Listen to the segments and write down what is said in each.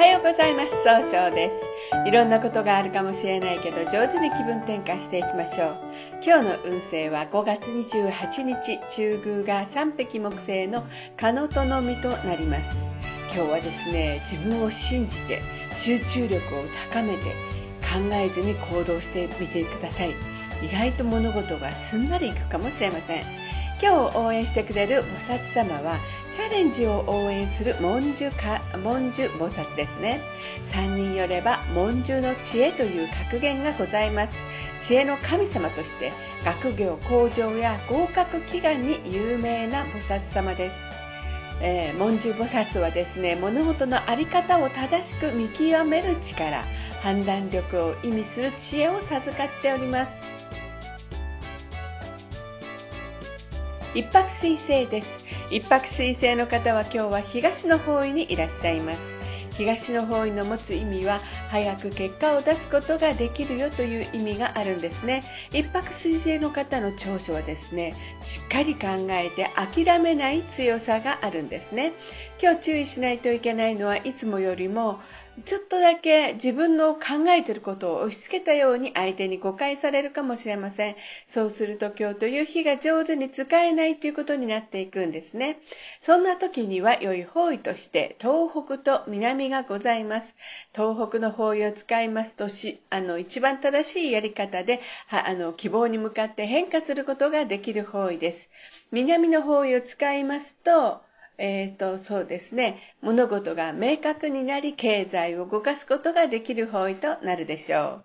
はようございます。総称です。いろんなことがあるかもしれないけど、上手に気分転換していきましょう。今日の運勢は5月28日、中宮が三匹木星のカノトの実となります。今日はですね、自分を信じて、集中力を高めて、考えずに行動してみてください。意外と物事がすんなりいくかもしれません。今日応援してくれる菩薩様はチャレンジを応援する文殊か文殊菩薩ですね。3人よれば文殊の知恵という格言がございます。知恵の神様として学業向上や合格祈願に有名な菩薩様です、えー、文殊菩薩はですね物事の在り方を正しく見極める力判断力を意味する知恵を授かっております。一泊水星です。一泊水星の方は今日は東の方位にいらっしゃいます。東の方位の持つ意味は早く結果を出すことができるよという意味があるんですね。一泊水星の方の長所はですねしっかり考えて諦めない強さがあるんですね。今日注意しないといけないのはいつもよりもちょっとだけ自分の考えていることを押し付けたように相手に誤解されるかもしれません。そうすると今日という日が上手に使えないということになっていくんですね。そんな時には良い方位として東北と南がございます。東北の方位を使いますとし、あの、一番正しいやり方で、あの、希望に向かって変化することができる方位です。南の方位を使いますと、えーと、そうですね物事が明確になり経済を動かすことができる方位となるでしょう。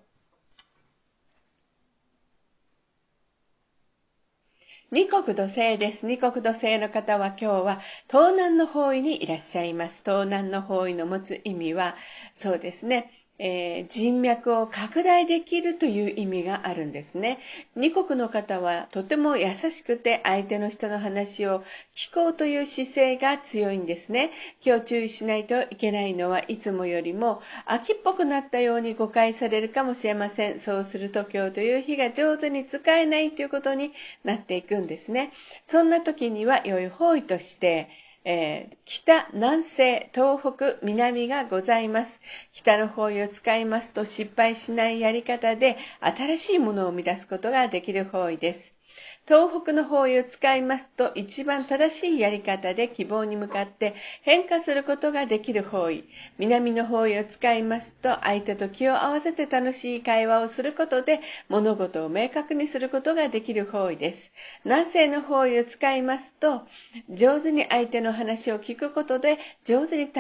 二国土星です。二国土星の方は今日は東南の方位にいらっしゃいます。東南の方位の持つ意味は、そうですね。えー、人脈を拡大できるという意味があるんですね。二国の方はとても優しくて相手の人の話を聞こうという姿勢が強いんですね。今日注意しないといけないのはいつもよりも秋っぽくなったように誤解されるかもしれません。そうすると今日という日が上手に使えないということになっていくんですね。そんな時には良い方位として、えー、北、南西、東北、南がございます。北の方位を使いますと失敗しないやり方で新しいものを生み出すことができる方位です。東北の方位を使いますと一番正しいやり方で希望に向かって変化することができる方位。南の方位を使いますと相手と気を合わせて楽しい会話をすることで物事を明確にすることができる方位です。南西の方位を使いますと上手に相手の話を聞くことで上手に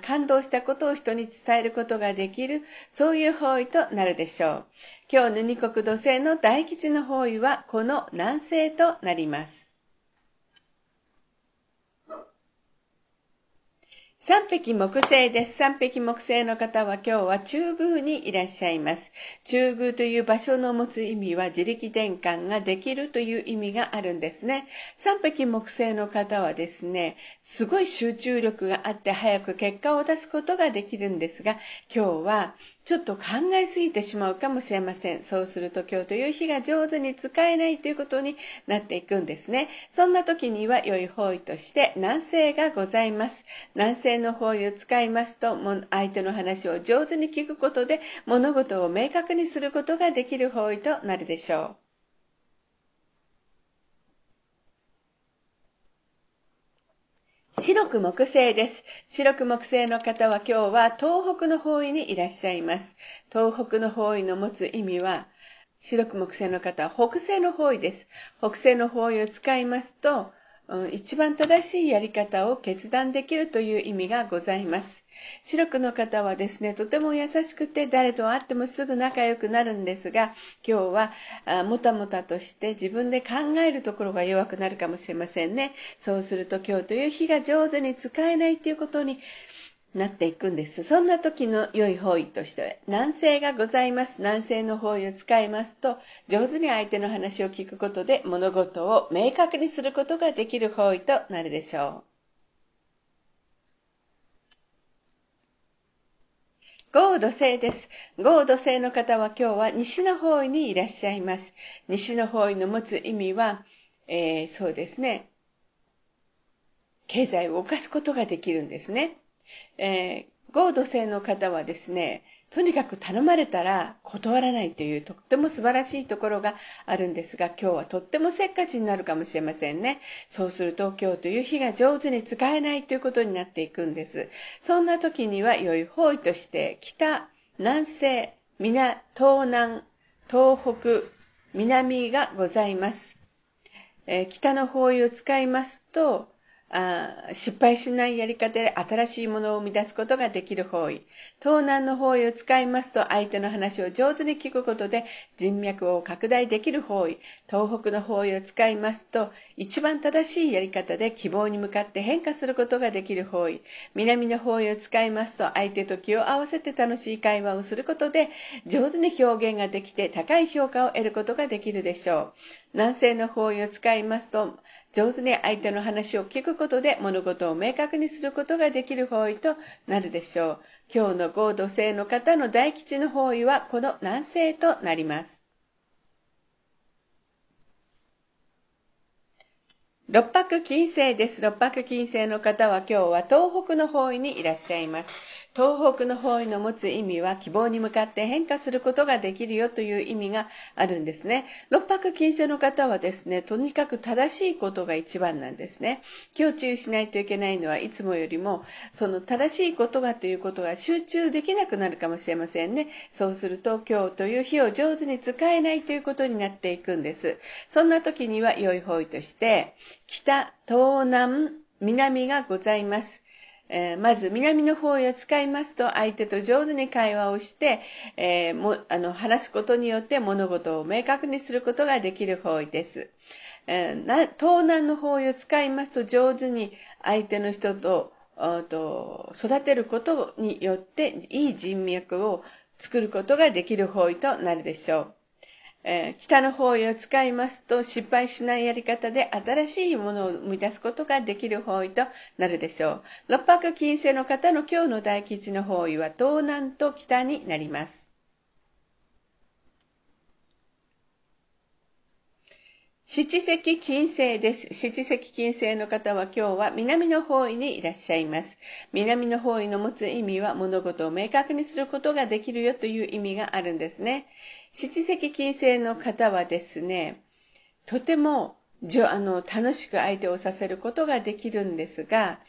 感動したことを人に伝えることができるそういう方位となるでしょう。今日の二国土星の大吉の方位はこの南西となります。三匹木星です。三匹木星の方は今日は中宮にいらっしゃいます。中宮という場所の持つ意味は自力転換ができるという意味があるんですね。三匹木星の方はですね、すごい集中力があって早く結果を出すことができるんですが、今日はちょっと考えすぎてしまうかもしれません。そうすると今日という日が上手に使えないということになっていくんですね。そんな時には良い方位として南西がございます。南西の方位を使いますと、相手の話を上手に聞くことで物事を明確にすることができる方位となるでしょう。白く木星です。白く木星の方は今日は東北の方位にいらっしゃいます。東北の方位の持つ意味は、白く木星の方は北西の方位です。北西の方位を使いますと、一番正しいやり方を決断できるという意味がございます。白くの方はですね、とても優しくて誰と会ってもすぐ仲良くなるんですが、今日はあもたもたとして自分で考えるところが弱くなるかもしれませんね。そうすると今日という日が上手に使えないということになっていくんです。そんな時の良い方位としては、南西がございます。南西の方位を使いますと、上手に相手の話を聞くことで物事を明確にすることができる方位となるでしょう。豪土星です。豪土星の方は今日は西の方位にいらっしゃいます。西の方位の持つ意味は、えー、そうですね。経済を動かすことができるんですね。えー、合土星の方はですね、とにかく頼まれたら断らないというとっても素晴らしいところがあるんですが、今日はとってもせっかちになるかもしれませんね。そうすると今日という日が上手に使えないということになっていくんです。そんな時には良い方位として北、南西、南、東南、東北、南がございます。えー、北の方位を使いますと、あ失敗しないやり方で新しいものを生み出すことができる方位。東南の方位を使いますと相手の話を上手に聞くことで人脈を拡大できる方位。東北の方位を使いますと一番正しいやり方で希望に向かって変化することができる方位。南の方位を使いますと相手と気を合わせて楽しい会話をすることで上手に表現ができて高い評価を得ることができるでしょう。南西の方位を使いますと上手に相手の話を聞くことで物事を明確にすることができる方位となるでしょう。今日の合土星の方の大吉の方位はこの南西となります。六白金星です。六白金星の方は今日は東北の方位にいらっしゃいます。東北の方位の持つ意味は希望に向かって変化することができるよという意味があるんですね。六白金星の方はですね、とにかく正しいことが一番なんですね。今日注意しないといけないのはいつもよりも、その正しいことがということが集中できなくなるかもしれませんね。そうすると今日という日を上手に使えないということになっていくんです。そんな時には良い方位として、北、東南、南がございます。えー、まず南の方位を使いますと相手と上手に会話をして、えー、もあの話すことによって物事を明確にすることができる方位です。えー、東南の方位を使いますと上手に相手の人とと育てることによっていい人脈を作ることができる方位となるでしょう。え、北の方位を使いますと失敗しないやり方で新しいものを生み出すことができる方位となるでしょう。六白金星の方の今日の大吉の方位は東南と北になります。七石金星です。七石金星の方は今日は南の方位にいらっしゃいます。南の方位の持つ意味は物事を明確にすることができるよという意味があるんですね。七石金星の方はですね、とてもあの楽しく相手をさせることができるんですが、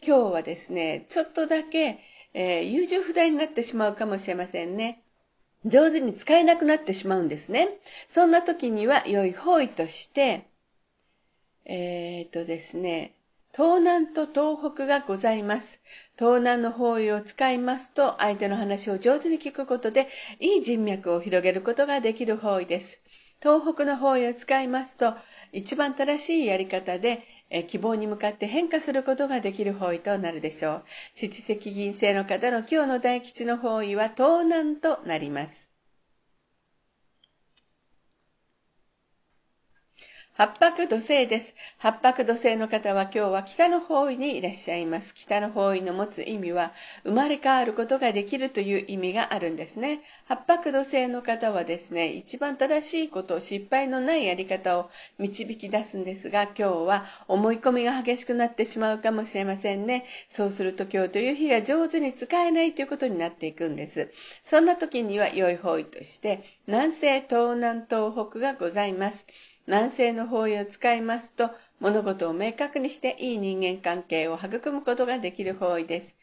今日はですね、ちょっとだけ、えー、優柔不断になってしまうかもしれませんね。上手に使えなくなってしまうんですね。そんな時には良い方位として、えー、っとですね、東南と東北がございます。東南の方位を使いますと、相手の話を上手に聞くことで、いい人脈を広げることができる方位です。東北の方位を使いますと、一番正しいやり方で、希望に向かって変化することができる方位となるでしょう。七石銀星の方の今日の大吉の方位は東南となります。八白土星です。八白土星の方は今日は北の方位にいらっしゃいます。北の方位の持つ意味は生まれ変わることができるという意味があるんですね。八白土星の方はですね、一番正しいこと、失敗のないやり方を導き出すんですが、今日は思い込みが激しくなってしまうかもしれませんね。そうすると今日という日が上手に使えないということになっていくんです。そんな時には良い方位として、南西、東南、東北がございます。南西の方位を使いますと、物事を明確にしていい人間関係を育むことができる方位です。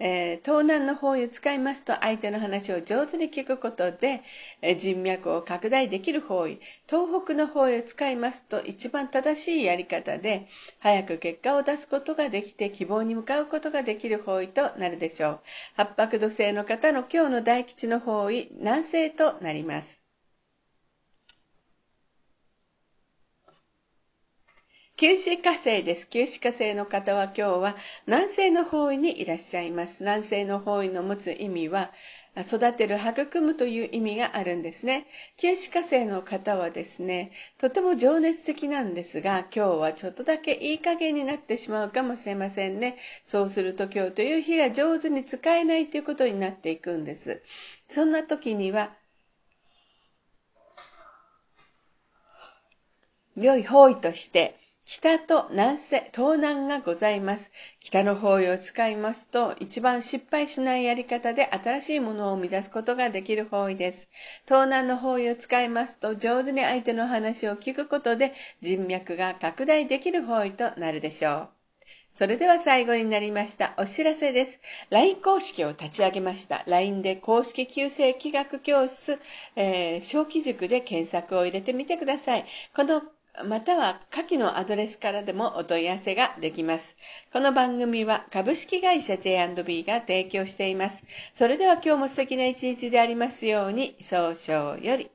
えー、東南の方位を使いますと相手の話を上手に聞くことで、えー、人脈を拡大できる方位。東北の方位を使いますと一番正しいやり方で早く結果を出すことができて希望に向かうことができる方位となるでしょう。八白土星の方の今日の大吉の方位南西となります。九死火星です。九死火星の方は今日は南西の方位にいらっしゃいます。南西の方位の持つ意味は、育てる、育むという意味があるんですね。九死火星の方はですね、とても情熱的なんですが、今日はちょっとだけいい加減になってしまうかもしれませんね。そうすると今日という日が上手に使えないということになっていくんです。そんな時には、良い方位として、北と南西、東南がございます。北の方位を使いますと、一番失敗しないやり方で新しいものを生み出すことができる方位です。東南の方位を使いますと、上手に相手の話を聞くことで人脈が拡大できる方位となるでしょう。それでは最後になりました。お知らせです。LINE 公式を立ち上げました。LINE で公式旧正気学教室、えー、小規塾で検索を入れてみてください。このまたは下記のアドレスからでもお問い合わせができます。この番組は株式会社 J&B が提供しています。それでは今日も素敵な一日でありますように、早々より。